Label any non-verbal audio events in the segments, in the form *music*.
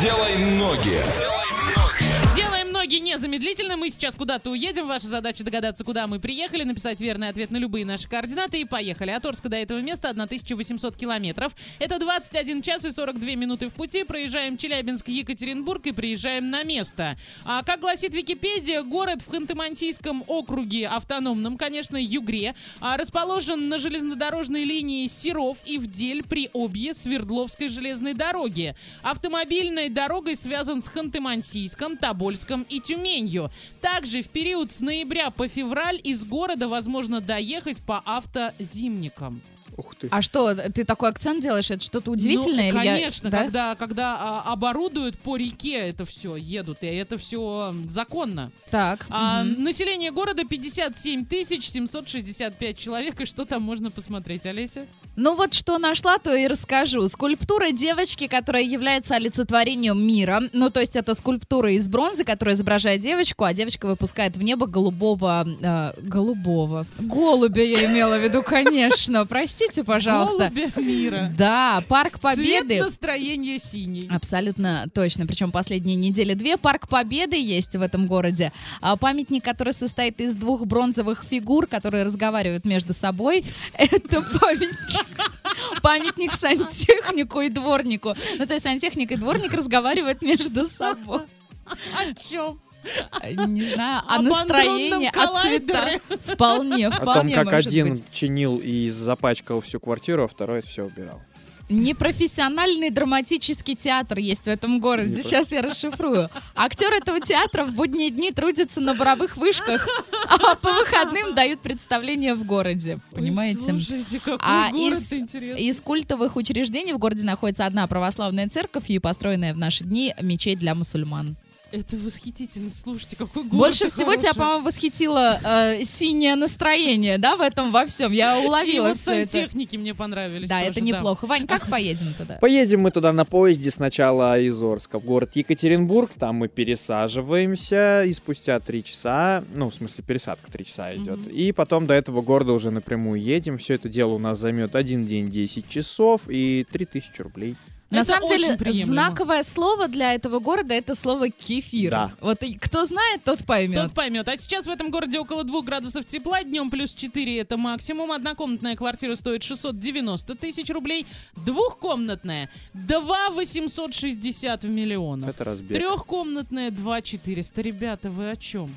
Делай ноги. Делаем ноги незамедлительно. Мы сейчас куда-то уедем. Ваша задача догадаться, куда мы приехали, написать верный ответ на любые наши координаты и поехали. От Орска до этого места 1800 километров. Это 21 час и 42 минуты в пути. Проезжаем Челябинск, Екатеринбург и приезжаем на место. А как гласит Википедия, город в Ханты-Мансийском округе, автономном, конечно, Югре, а, расположен на железнодорожной линии Серов и Вдель при Обье Свердловской железной дороги. Автомобильной дорогой связан с Ханты-Мансийском, Тобольском и Тюменью. Также в период с ноября по февраль из города возможно доехать по автозимникам. Ух ты. А что, ты такой акцент делаешь? Это что-то удивительное? Ну, или я- конечно, да? когда, когда а, оборудуют по реке это все, едут, и это все законно. Так. А, мгм. население города 57 тысяч 765 человек, и что там можно посмотреть, Олеся? Ну вот что нашла, то и расскажу. Скульптура девочки, которая является олицетворением мира. Ну, то есть это скульптура из бронзы, которая изображает девочку, а девочка выпускает в небо голубого... э, голубого. Голубя я имела в виду, конечно. Простите, пожалуйста. Голубя мира. Да, Парк Цвет Победы. настроения синий. Абсолютно точно. Причем последние недели две. Парк Победы есть в этом городе. А, Памятник, который состоит из двух бронзовых фигур, которые разговаривают между собой. *laughs* Это памятник. Памятник сантехнику и дворнику. Ну, то есть сантехник и дворник разговаривают между собой. О чем? А, Не знаю, о Об настроении, о цветах. коллайдере. Вполне, О том, вполне как один чинил и запачкал всю квартиру, а второй все убирал. Непрофессиональный драматический театр есть в этом городе. Сейчас я расшифрую. Актер этого театра в будние дни трудится на боровых вышках, а по выходным дают представление в городе. Понимаете? Ой, слушайте, какой А город из- интересный. Из культовых учреждений в городе находится одна православная церковь и построенная в наши дни мечеть для мусульман. Это восхитительно. Слушайте, какой город Больше всего тебя, хороший. по-моему, восхитило э, синее настроение, да, в этом во всем. Я И уловила вот все это. сантехники мне понравились Да, тоже, это неплохо. Вань, как *laughs* поедем туда? Поедем мы туда на поезде сначала из Орска в город Екатеринбург, там мы пересаживаемся, и спустя три часа, ну, в смысле, пересадка три часа идет, и потом до этого города уже напрямую едем. Все это дело у нас займет один день 10 часов и 3000 рублей. На Это самом деле, приемлемо. знаковое слово для этого города это слово кефир. Да. Вот и кто знает, тот поймет. Тот поймет. А сейчас в этом городе около 2 градусов тепла, днем плюс 4 это максимум. Однокомнатная квартира стоит 690 тысяч рублей, двухкомнатная 2 860 в миллионах. Это разбег. Трехкомнатная 2 400. Ребята, вы о чем?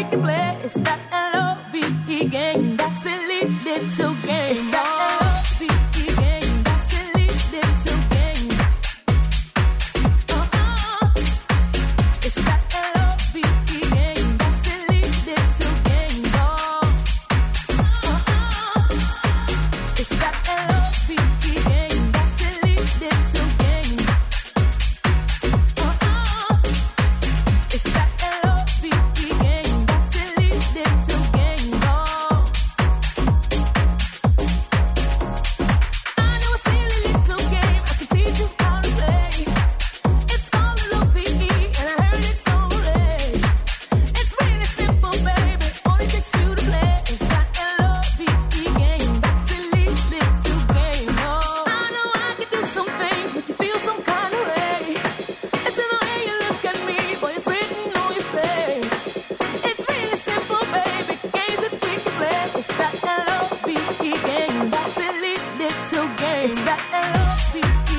take the place that that LOVE game, that silly little game. It's that LOVE.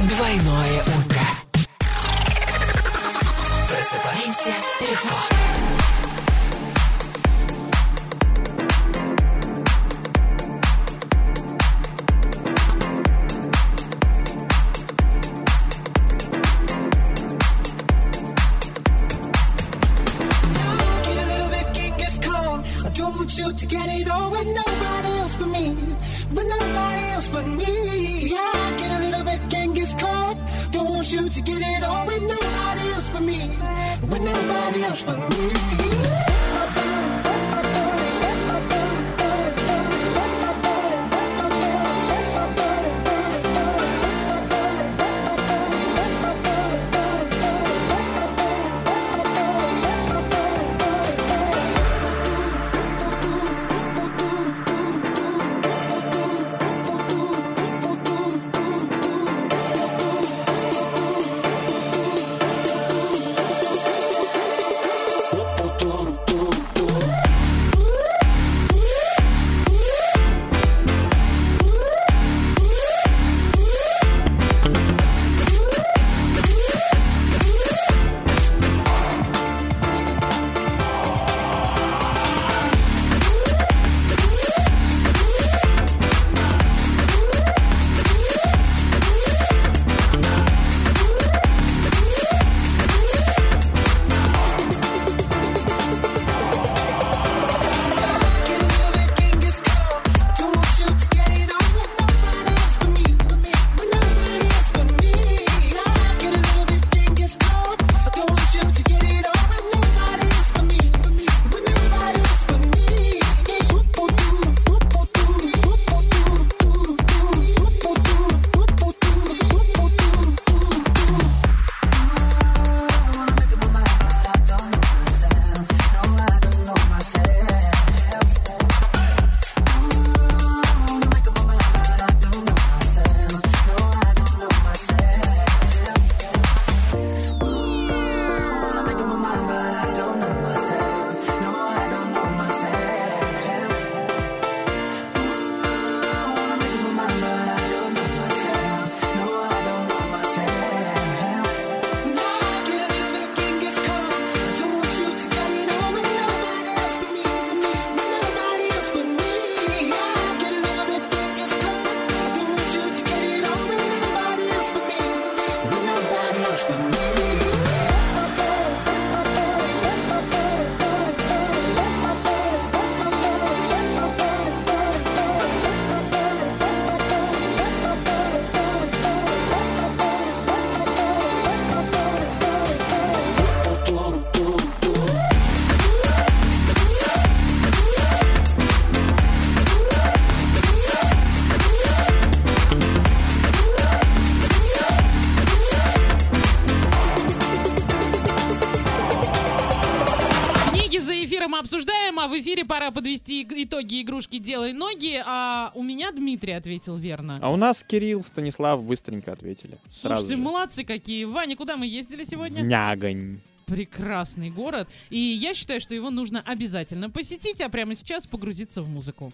Двойное утро. Просыпаемся легко. it with nobody else but me. With nobody else but me. подвести итоги игрушки «Делай ноги», а у меня Дмитрий ответил верно. А у нас Кирилл, Станислав быстренько ответили. Слушайте, же. молодцы какие. Ваня, куда мы ездили сегодня? Нягонь прекрасный город, и я считаю, что его нужно обязательно посетить, а прямо сейчас погрузиться в музыку.